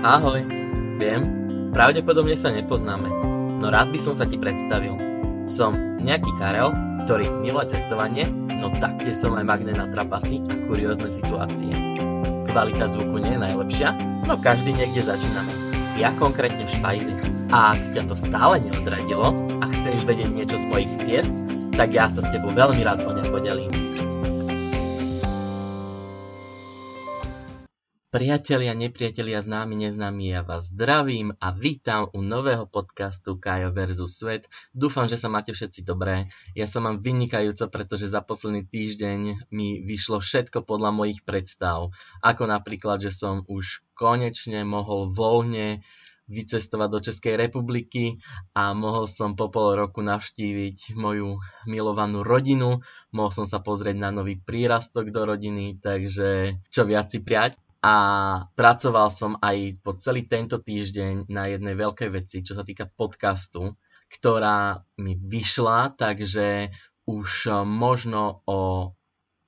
Ahoj, viem, pravdepodobne sa nepoznáme, no rád by som sa ti predstavil. Som nejaký Karel, ktorý miluje cestovanie, no taktiež som aj magnet na trapasy a kuriózne situácie. Kvalita zvuku nie je najlepšia, no každý niekde začíname. Ja konkrétne v Špajzi. A ak ťa to stále neodradilo a chceš vedieť niečo z mojich ciest, tak ja sa s tebou veľmi rád o ne podelím. Priatelia, nepriatelia, známi, neznámi, ja vás zdravím a vítam u nového podcastu Kajo versus Svet. Dúfam, že sa máte všetci dobré. Ja sa mám vynikajúco, pretože za posledný týždeň mi vyšlo všetko podľa mojich predstav. Ako napríklad, že som už konečne mohol voľne vycestovať do Českej republiky a mohol som po pol roku navštíviť moju milovanú rodinu, mohol som sa pozrieť na nový prírastok do rodiny, takže čo viac si priať a pracoval som aj po celý tento týždeň na jednej veľkej veci, čo sa týka podcastu, ktorá mi vyšla, takže už e, možno o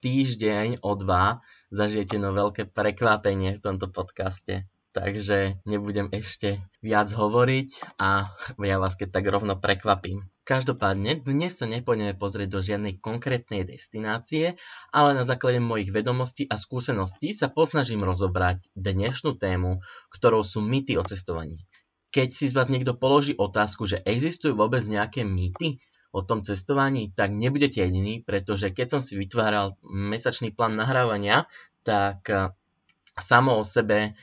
týždeň, o dva zažijete no veľké prekvapenie v tomto podcaste takže nebudem ešte viac hovoriť a ja vás keď tak rovno prekvapím. Každopádne, dnes sa nepôjdeme pozrieť do žiadnej konkrétnej destinácie, ale na základe mojich vedomostí a skúseností sa posnažím rozobrať dnešnú tému, ktorou sú mýty o cestovaní. Keď si z vás niekto položí otázku, že existujú vôbec nejaké mýty o tom cestovaní, tak nebudete jediní, pretože keď som si vytváral mesačný plán nahrávania, tak samo o sebe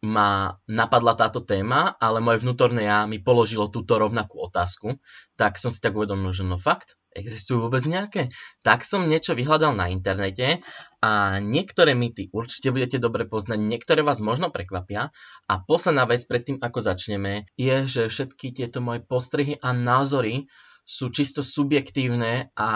ma napadla táto téma, ale moje vnútorné ja mi položilo túto rovnakú otázku, tak som si tak uvedomil, že no fakt, existujú vôbec nejaké? Tak som niečo vyhľadal na internete a niektoré mýty určite budete dobre poznať, niektoré vás možno prekvapia a posledná vec predtým, ako začneme, je, že všetky tieto moje postrehy a názory sú čisto subjektívne a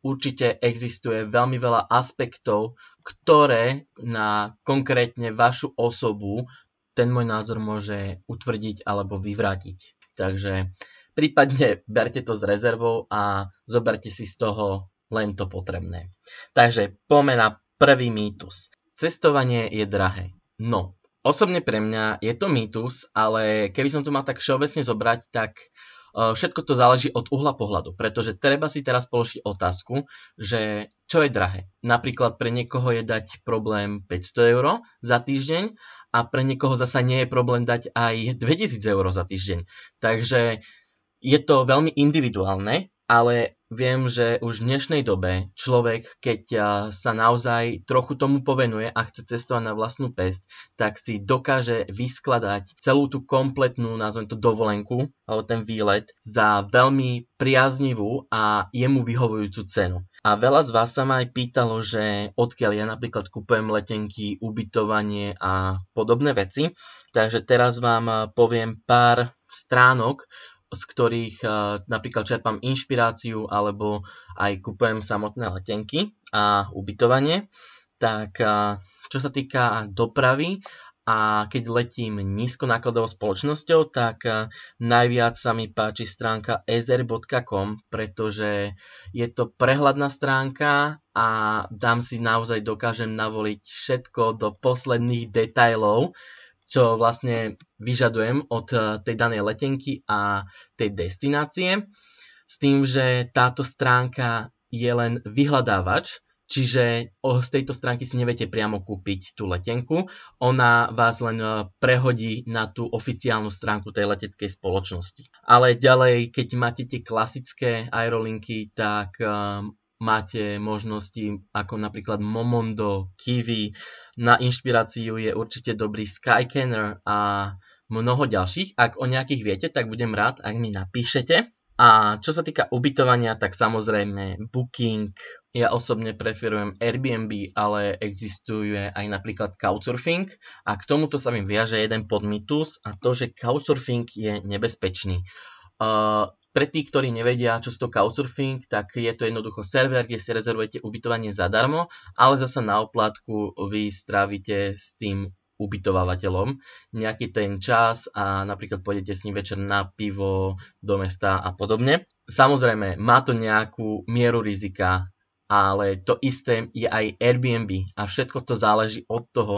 určite existuje veľmi veľa aspektov, ktoré na konkrétne vašu osobu ten môj názor môže utvrdiť alebo vyvrátiť. Takže prípadne berte to s rezervou a zoberte si z toho len to potrebné. Takže poďme na prvý mýtus. Cestovanie je drahé. No, osobne pre mňa je to mýtus, ale keby som to mal tak všeobecne zobrať, tak všetko to záleží od uhla pohľadu, pretože treba si teraz položiť otázku, že čo je drahé. Napríklad pre niekoho je dať problém 500 eur za týždeň a pre niekoho zasa nie je problém dať aj 2000 eur za týždeň. Takže je to veľmi individuálne ale viem, že už v dnešnej dobe človek, keď sa naozaj trochu tomu povenuje a chce cestovať na vlastnú pest, tak si dokáže vyskladať celú tú kompletnú, nazvem to dovolenku, alebo ten výlet, za veľmi priaznivú a jemu vyhovujúcu cenu. A veľa z vás sa ma aj pýtalo, že odkiaľ ja napríklad kupujem letenky, ubytovanie a podobné veci. Takže teraz vám poviem pár stránok, z ktorých napríklad čerpám inšpiráciu alebo aj kupujem samotné letenky a ubytovanie. Tak čo sa týka dopravy a keď letím nízkonákladovou spoločnosťou, tak najviac sa mi páči stránka ezer.com, pretože je to prehľadná stránka a dám si naozaj dokážem navoliť všetko do posledných detajlov, čo vlastne vyžadujem od eh, tej danej letenky a tej destinácie. S tým, že táto stránka je len vyhľadávač, čiže z tejto stránky si neviete priamo kúpiť tú letenku. Ona vás len eh, prehodí na tú oficiálnu stránku tej leteckej spoločnosti. Ale ďalej, keď máte tie klasické aerolinky, tak um, máte možnosti ako napríklad Momondo, Kiwi, na inšpiráciu je určite dobrý Skycanner a mnoho ďalších. Ak o nejakých viete, tak budem rád, ak mi napíšete. A čo sa týka ubytovania, tak samozrejme Booking, ja osobne preferujem Airbnb, ale existuje aj napríklad Couchsurfing a k tomuto sa mi viaže jeden podmitus a to, že Couchsurfing je nebezpečný. Uh, pre tých, ktorí nevedia, čo to couchsurfing, tak je to jednoducho server, kde si rezervujete ubytovanie zadarmo, ale zasa na oplatku vy strávite s tým ubytovávateľom nejaký ten čas a napríklad pôjdete s ním večer na pivo do mesta a podobne. Samozrejme, má to nejakú mieru rizika, ale to isté je aj Airbnb a všetko to záleží od toho,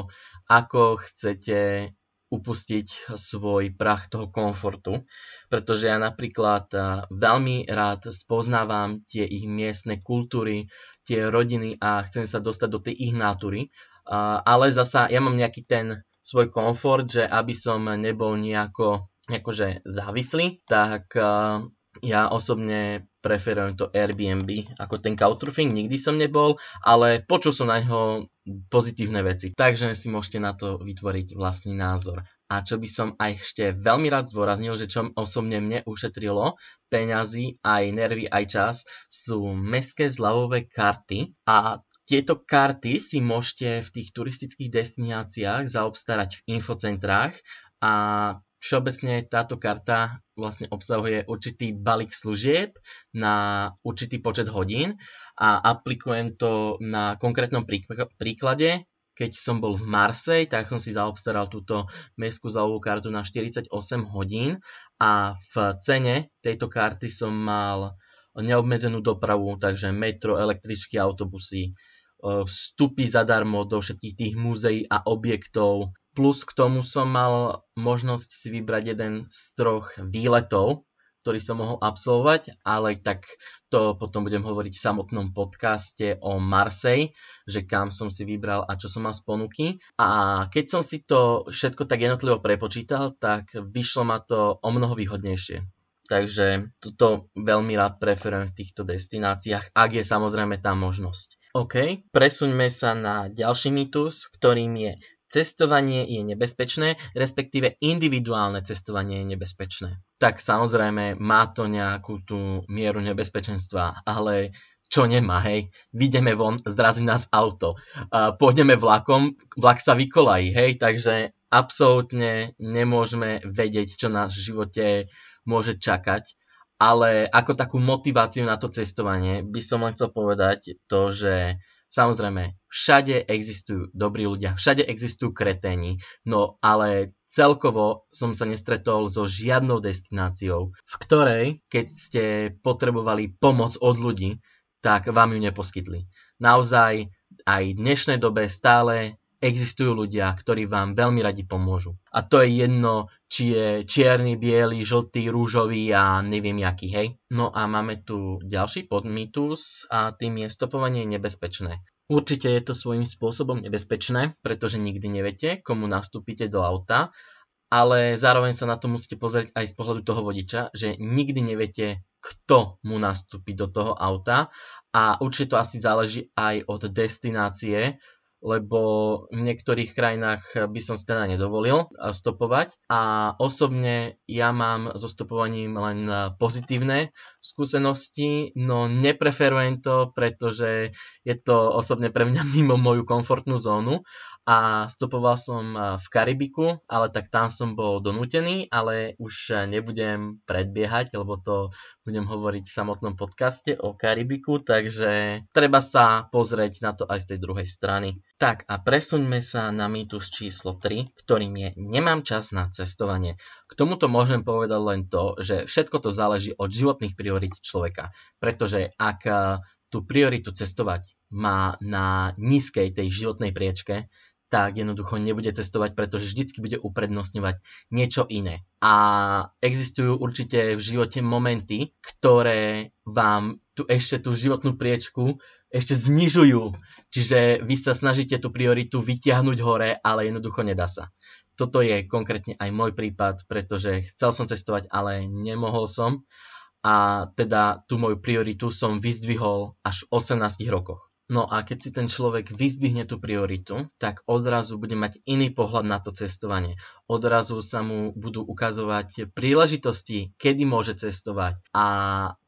ako chcete upustiť svoj prach toho komfortu, pretože ja napríklad veľmi rád spoznávam tie ich miestne kultúry, tie rodiny a chcem sa dostať do tej ich nátury. Ale zasa ja mám nejaký ten svoj komfort, že aby som nebol nejako akože závislý, tak ja osobne preferujem to Airbnb ako ten couchsurfing, nikdy som nebol, ale počul som na ňo pozitívne veci, takže si môžete na to vytvoriť vlastný názor. A čo by som aj ešte veľmi rád zdôraznil, že čo osobne mne ušetrilo peňazí, aj nervy, aj čas, sú mestské zľavové karty a tieto karty si môžete v tých turistických destináciách zaobstarať v infocentrách a Všeobecne táto karta vlastne obsahuje určitý balík služieb na určitý počet hodín a aplikujem to na konkrétnom príklade. Keď som bol v Marsej, tak som si zaobstaral túto mestskú zálovú kartu na 48 hodín a v cene tejto karty som mal neobmedzenú dopravu, takže metro, električky, autobusy, vstupy zadarmo do všetkých tých múzeí a objektov, Plus k tomu som mal možnosť si vybrať jeden z troch výletov, ktorý som mohol absolvovať, ale tak to potom budem hovoriť v samotnom podcaste o Marsej, že kam som si vybral a čo som mal z ponuky. A keď som si to všetko tak jednotlivo prepočítal, tak vyšlo ma to o mnoho výhodnejšie. Takže toto veľmi rád preferujem v týchto destináciách, ak je samozrejme tá možnosť. OK, presuňme sa na ďalší mýtus, ktorým je cestovanie je nebezpečné, respektíve individuálne cestovanie je nebezpečné. Tak samozrejme má to nejakú tú mieru nebezpečenstva, ale čo nemá, hej, vidíme von, zrazí nás auto, uh, pôjdeme vlakom, vlak sa vykolají, hej, takže absolútne nemôžeme vedieť, čo nás v živote môže čakať, ale ako takú motiváciu na to cestovanie by som len chcel povedať to, že Samozrejme, všade existujú dobrí ľudia, všade existujú kreténi, no ale celkovo som sa nestretol so žiadnou destináciou, v ktorej, keď ste potrebovali pomoc od ľudí, tak vám ju neposkytli. Naozaj aj v dnešnej dobe stále existujú ľudia, ktorí vám veľmi radi pomôžu. A to je jedno, či je čierny, biely, žltý, rúžový a neviem jaký, hej. No a máme tu ďalší podmýtus a tým je stopovanie nebezpečné. Určite je to svojím spôsobom nebezpečné, pretože nikdy neviete, komu nastúpite do auta, ale zároveň sa na to musíte pozrieť aj z pohľadu toho vodiča, že nikdy neviete, kto mu nastúpi do toho auta a určite to asi záleží aj od destinácie, lebo v niektorých krajinách by som si teda nedovolil stopovať a osobne ja mám so stopovaním len pozitívne skúsenosti, no nepreferujem to, pretože je to osobne pre mňa mimo moju komfortnú zónu a stopoval som v Karibiku, ale tak tam som bol donútený, ale už nebudem predbiehať, lebo to budem hovoriť v samotnom podcaste o Karibiku, takže treba sa pozrieť na to aj z tej druhej strany. Tak a presuňme sa na mýtus číslo 3, ktorým je nemám čas na cestovanie. K tomuto môžem povedať len to, že všetko to záleží od životných priorít človeka, pretože ak tú prioritu cestovať má na nízkej tej životnej priečke, tak jednoducho nebude cestovať, pretože vždycky bude uprednostňovať niečo iné. A existujú určite v živote momenty, ktoré vám tu ešte tú životnú priečku ešte znižujú. Čiže vy sa snažíte tú prioritu vytiahnuť hore, ale jednoducho nedá sa. Toto je konkrétne aj môj prípad, pretože chcel som cestovať, ale nemohol som. A teda tú moju prioritu som vyzdvihol až v 18 rokoch. No a keď si ten človek vyzdvihne tú prioritu, tak odrazu bude mať iný pohľad na to cestovanie. Odrazu sa mu budú ukazovať príležitosti, kedy môže cestovať a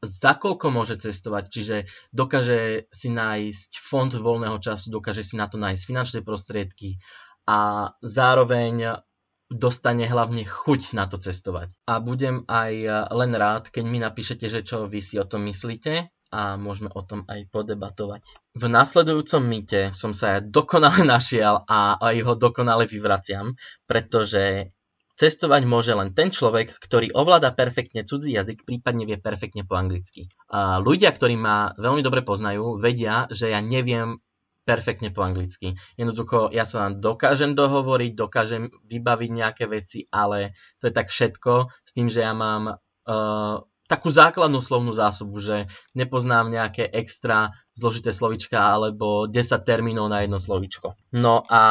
za koľko môže cestovať. Čiže dokáže si nájsť fond voľného času, dokáže si na to nájsť finančné prostriedky a zároveň dostane hlavne chuť na to cestovať. A budem aj len rád, keď mi napíšete, že čo vy si o tom myslíte a môžeme o tom aj podebatovať. V nasledujúcom mýte som sa dokonale našiel a aj ho dokonale vyvraciam, pretože cestovať môže len ten človek, ktorý ovláda perfektne cudzí jazyk, prípadne vie perfektne po anglicky. A ľudia, ktorí ma veľmi dobre poznajú, vedia, že ja neviem perfektne po anglicky. Jednoducho, ja sa vám dokážem dohovoriť, dokážem vybaviť nejaké veci, ale to je tak všetko s tým, že ja mám uh, takú základnú slovnú zásobu, že nepoznám nejaké extra zložité slovička alebo 10 termínov na jedno slovičko. No a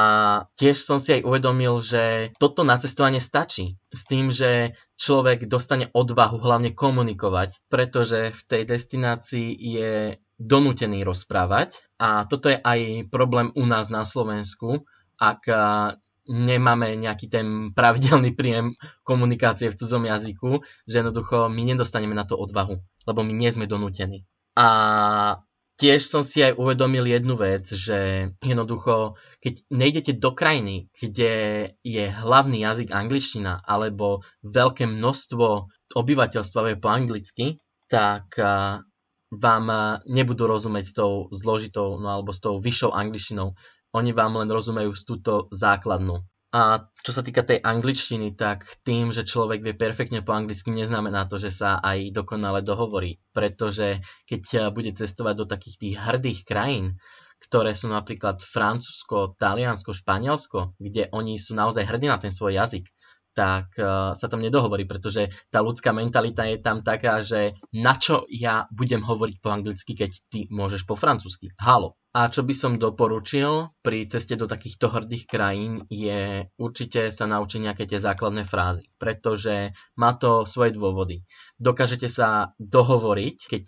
tiež som si aj uvedomil, že toto na cestovanie stačí. S tým, že človek dostane odvahu hlavne komunikovať, pretože v tej destinácii je donútený rozprávať a toto je aj problém u nás na Slovensku, ak nemáme nejaký ten pravidelný príjem komunikácie v cudzom jazyku, že jednoducho my nedostaneme na to odvahu, lebo my nie sme donútení. A tiež som si aj uvedomil jednu vec, že jednoducho, keď nejdete do krajiny, kde je hlavný jazyk angličtina, alebo veľké množstvo obyvateľstva vie po anglicky, tak vám nebudú rozumieť s tou zložitou, no alebo s tou vyššou angličtinou oni vám len rozumejú z túto základnú. A čo sa týka tej angličtiny, tak tým, že človek vie perfektne po anglicky, neznamená to, že sa aj dokonale dohovorí. Pretože keď bude cestovať do takých tých hrdých krajín, ktoré sú napríklad Francúzsko, Taliansko, Španielsko, kde oni sú naozaj hrdí na ten svoj jazyk, tak uh, sa tam nedohovorí, pretože tá ľudská mentalita je tam taká, že na čo ja budem hovoriť po anglicky, keď ty môžeš po francúzsky. Halo. A čo by som doporučil pri ceste do takýchto hrdých krajín je určite sa naučiť nejaké tie základné frázy, pretože má to svoje dôvody. Dokážete sa dohovoriť, keď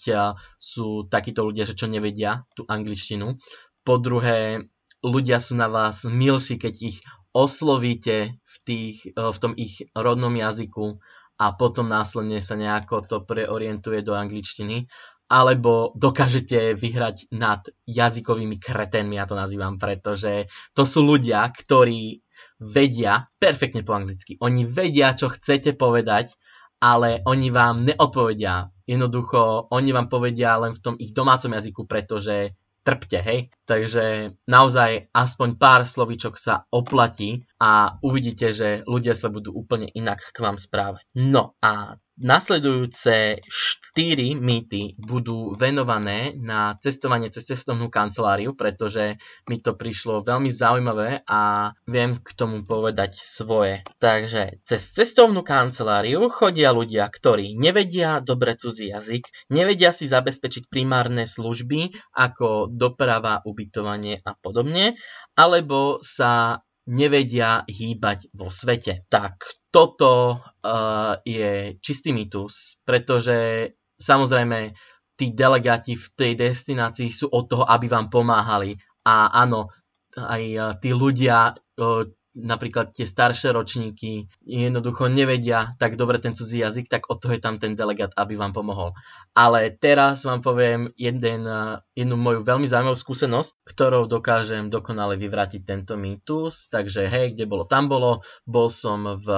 sú takíto ľudia, že čo nevedia tú angličtinu. Po druhé, ľudia sú na vás milší, keď ich oslovíte v, tých, e, v tom ich rodnom jazyku a potom následne sa nejako to preorientuje do angličtiny, alebo dokážete vyhrať nad jazykovými kreténmi, ja to nazývam, pretože to sú ľudia, ktorí vedia perfektne po anglicky. Oni vedia, čo chcete povedať, ale oni vám neodpovedia. Jednoducho, oni vám povedia len v tom ich domácom jazyku, pretože trpte, hej. Takže naozaj aspoň pár slovíčok sa oplatí a uvidíte, že ľudia sa budú úplne inak k vám správať. No a Nasledujúce štyri mýty budú venované na cestovanie cez cestovnú kanceláriu, pretože mi to prišlo veľmi zaujímavé a viem k tomu povedať svoje. Takže cez cestovnú kanceláriu chodia ľudia, ktorí nevedia dobre cudzí jazyk, nevedia si zabezpečiť primárne služby ako doprava, ubytovanie a podobne, alebo sa nevedia hýbať vo svete. Tak toto uh, je čistý mýtus, pretože samozrejme tí delegáti v tej destinácii sú od toho, aby vám pomáhali. A áno, aj uh, tí ľudia, uh, napríklad tie staršie ročníky jednoducho nevedia tak dobre ten cudzí jazyk, tak od toho je tam ten delegát, aby vám pomohol. Ale teraz vám poviem jeden, jednu moju veľmi zaujímavú skúsenosť, ktorou dokážem dokonale vyvrátiť tento mýtus. Takže hej, kde bolo, tam bolo. Bol som v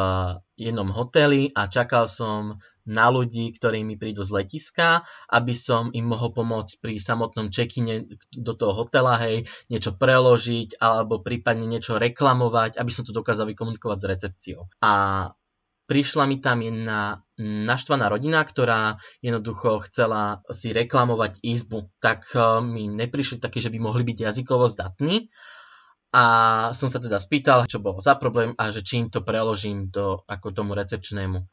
jednom hoteli a čakal som na ľudí, ktorí mi prídu z letiska, aby som im mohol pomôcť pri samotnom check-ine do toho hotela, hej, niečo preložiť alebo prípadne niečo reklamovať, aby som to dokázal vykomunikovať s recepciou. A prišla mi tam jedna naštvaná rodina, ktorá jednoducho chcela si reklamovať izbu. Tak eh, mi neprišli také, že by mohli byť jazykovo zdatní, a som sa teda spýtal, čo bolo za problém a že čím to preložím do, ako tomu recepčnému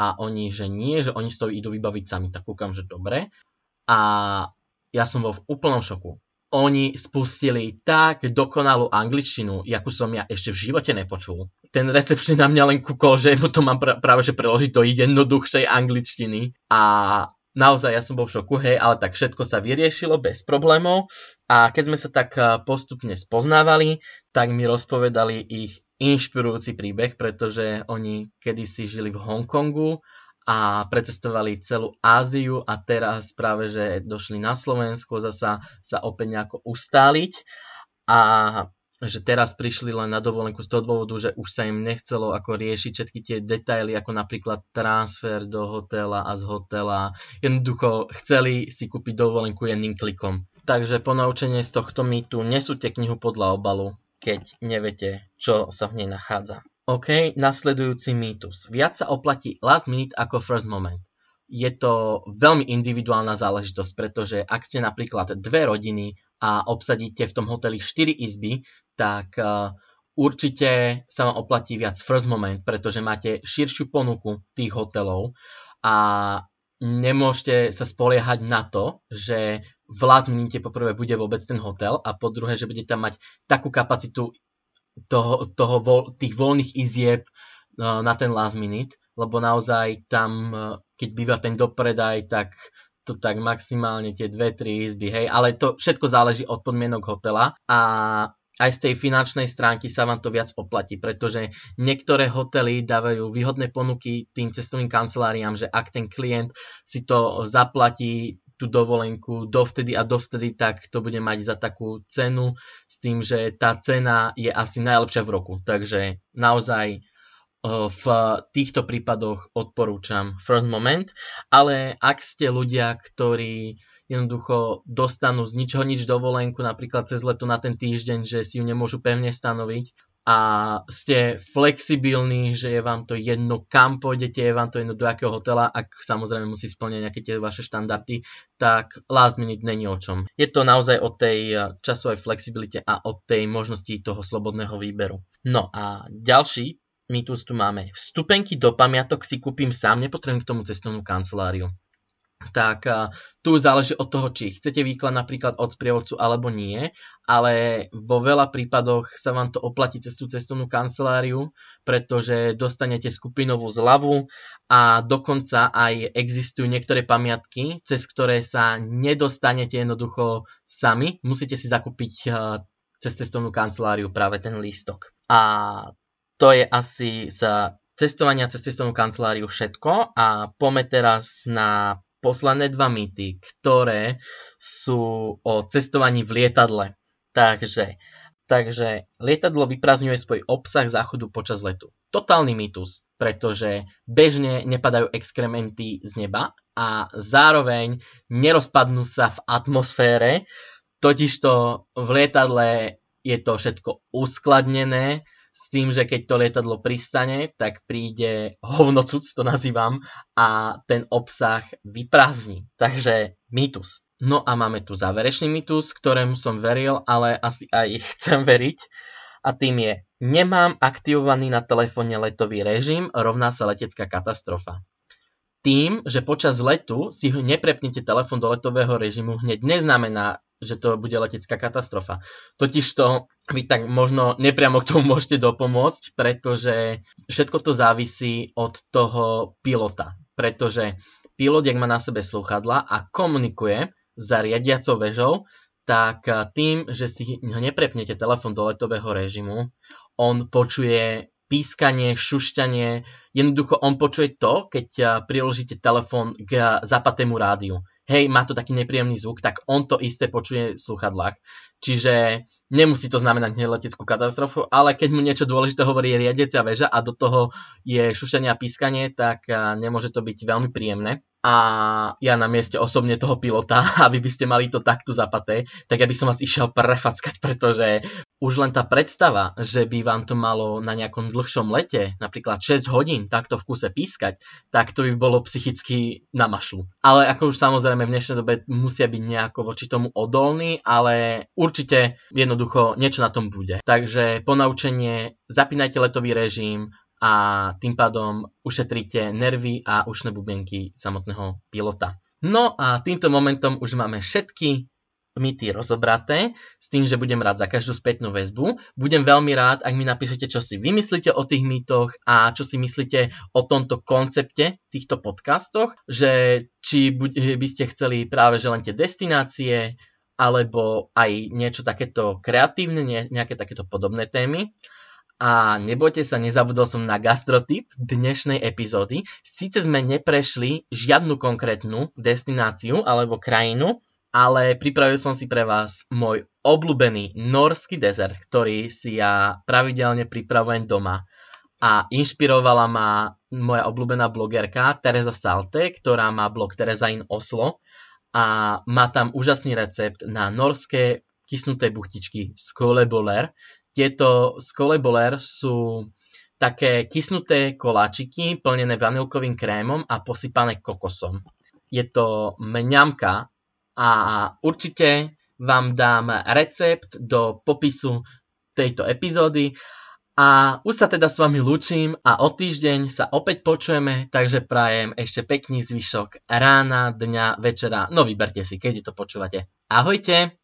a oni, že nie, že oni z toho idú vybaviť sami. Tak kúkam, že dobre. A ja som bol v úplnom šoku. Oni spustili tak dokonalú angličtinu, akú som ja ešte v živote nepočul. Ten recepčný na mňa len kúkol, že mu to mám práve že preložiť do jednoduchšej angličtiny. A naozaj ja som bol v šoku, hej, ale tak všetko sa vyriešilo bez problémov. A keď sme sa tak postupne spoznávali, tak mi rozpovedali ich inšpirujúci príbeh, pretože oni kedysi žili v Hongkongu a precestovali celú Áziu a teraz práve, že došli na Slovensko zasa sa opäť nejako ustáliť a že teraz prišli len na dovolenku z toho dôvodu, že už sa im nechcelo ako riešiť všetky tie detaily, ako napríklad transfer do hotela a z hotela. Jednoducho chceli si kúpiť dovolenku jedným klikom. Takže ponaučenie z tohto mýtu nesúďte knihu podľa obalu, keď neviete, čo sa v nej nachádza. OK, nasledujúci mýtus. Viac sa oplatí last minute ako first moment. Je to veľmi individuálna záležitosť, pretože ak ste napríklad dve rodiny a obsadíte v tom hoteli 4 izby, tak uh, určite sa vám oplatí viac first moment, pretože máte širšiu ponuku tých hotelov a nemôžete sa spoliehať na to, že v last minute poprvé bude vôbec ten hotel a po druhé, že budete tam mať takú kapacitu toho, toho tých voľných izieb uh, na ten last minute, lebo naozaj tam, uh, keď býva ten dopredaj, tak to tak maximálne tie dve, tri izby, hej, ale to všetko záleží od podmienok hotela a aj z tej finančnej stránky sa vám to viac oplatí, pretože niektoré hotely dávajú výhodné ponuky tým cestovným kanceláriám, že ak ten klient si to zaplatí tú dovolenku dovtedy a dovtedy, tak to bude mať za takú cenu s tým, že tá cena je asi najlepšia v roku. Takže naozaj v týchto prípadoch odporúčam First Moment, ale ak ste ľudia, ktorí jednoducho dostanú z ničoho nič dovolenku, napríklad cez leto na ten týždeň, že si ju nemôžu pevne stanoviť a ste flexibilní, že je vám to jedno, kam pôjdete, je vám to jedno do akého hotela, ak samozrejme musí splňať nejaké tie vaše štandardy, tak last minute není o čom. Je to naozaj o tej časovej flexibilite a o tej možnosti toho slobodného výberu. No a ďalší mýtus tu máme. Vstupenky do pamiatok si kúpim sám, nepotrebujem k tomu cestovnú kanceláriu tak tu záleží od toho, či chcete výklad napríklad od sprievodcu alebo nie, ale vo veľa prípadoch sa vám to oplatí cez tú cestovnú kanceláriu, pretože dostanete skupinovú zľavu a dokonca aj existujú niektoré pamiatky, cez ktoré sa nedostanete jednoducho sami, musíte si zakúpiť cez cestovnú kanceláriu práve ten lístok. A to je asi z cestovania cez cestovnú kanceláriu všetko a poďme teraz na posledné dva mýty, ktoré sú o cestovaní v lietadle. Takže, takže lietadlo vyprázdňuje svoj obsah záchodu počas letu. Totálny mýtus, pretože bežne nepadajú exkrementy z neba a zároveň nerozpadnú sa v atmosfére, totižto v lietadle je to všetko uskladnené, s tým, že keď to lietadlo pristane, tak príde hovnocuc, to nazývam, a ten obsah vyprázdni. Takže mýtus. No a máme tu záverečný mýtus, ktorému som veril, ale asi aj chcem veriť. A tým je, nemám aktivovaný na telefóne letový režim, rovná sa letecká katastrofa. Tým, že počas letu si neprepnete telefón do letového režimu, hneď neznamená, že to bude letecká katastrofa. Totiž to vy tak možno nepriamo k tomu môžete dopomôcť, pretože všetko to závisí od toho pilota. Pretože pilot, ak má na sebe slúchadla a komunikuje za riadiacou väžou, tak tým, že si neprepnete telefon do letového režimu, on počuje pískanie, šušťanie, jednoducho on počuje to, keď priložíte telefón k zapatému rádiu hej, má to taký nepríjemný zvuk, tak on to isté počuje v sluchadlách. Čiže nemusí to znamenať leteckú katastrofu, ale keď mu niečo dôležité hovorí riadecia väža a do toho je šušenie a pískanie, tak nemôže to byť veľmi príjemné a ja na mieste osobne toho pilota, aby by ste mali to takto zapaté, tak aby som vás išiel prefackať, pretože už len tá predstava, že by vám to malo na nejakom dlhšom lete, napríklad 6 hodín takto v kuse pískať, tak to by bolo psychicky na mašlu. Ale ako už samozrejme v dnešnej dobe musia byť nejako voči tomu odolní, ale určite jednoducho niečo na tom bude. Takže ponaučenie, zapínajte letový režim, a tým pádom ušetríte nervy a ušné bubenky samotného pilota. No a týmto momentom už máme všetky mýty rozobraté, s tým, že budem rád za každú spätnú väzbu. Budem veľmi rád, ak mi napíšete, čo si vymyslíte o tých mýtoch a čo si myslíte o tomto koncepte, týchto podcastoch, že či by ste chceli práve že len tie destinácie, alebo aj niečo takéto kreatívne, nejaké takéto podobné témy. A nebojte sa, nezabudol som na gastrotyp dnešnej epizódy. Síce sme neprešli žiadnu konkrétnu destináciu alebo krajinu, ale pripravil som si pre vás môj obľúbený norský dezert, ktorý si ja pravidelne pripravujem doma. A inšpirovala ma moja obľúbená blogerka Teresa Salte, ktorá má blog Teresa in Oslo a má tam úžasný recept na norské kysnuté buchtičky Skoleboler, tieto skoleboler sú také kysnuté koláčiky plnené vanilkovým krémom a posypané kokosom. Je to mňamka a určite vám dám recept do popisu tejto epizódy. A už sa teda s vami lúčim a o týždeň sa opäť počujeme, takže prajem ešte pekný zvyšok rána, dňa, večera. No vyberte si, keď to počúvate. Ahojte!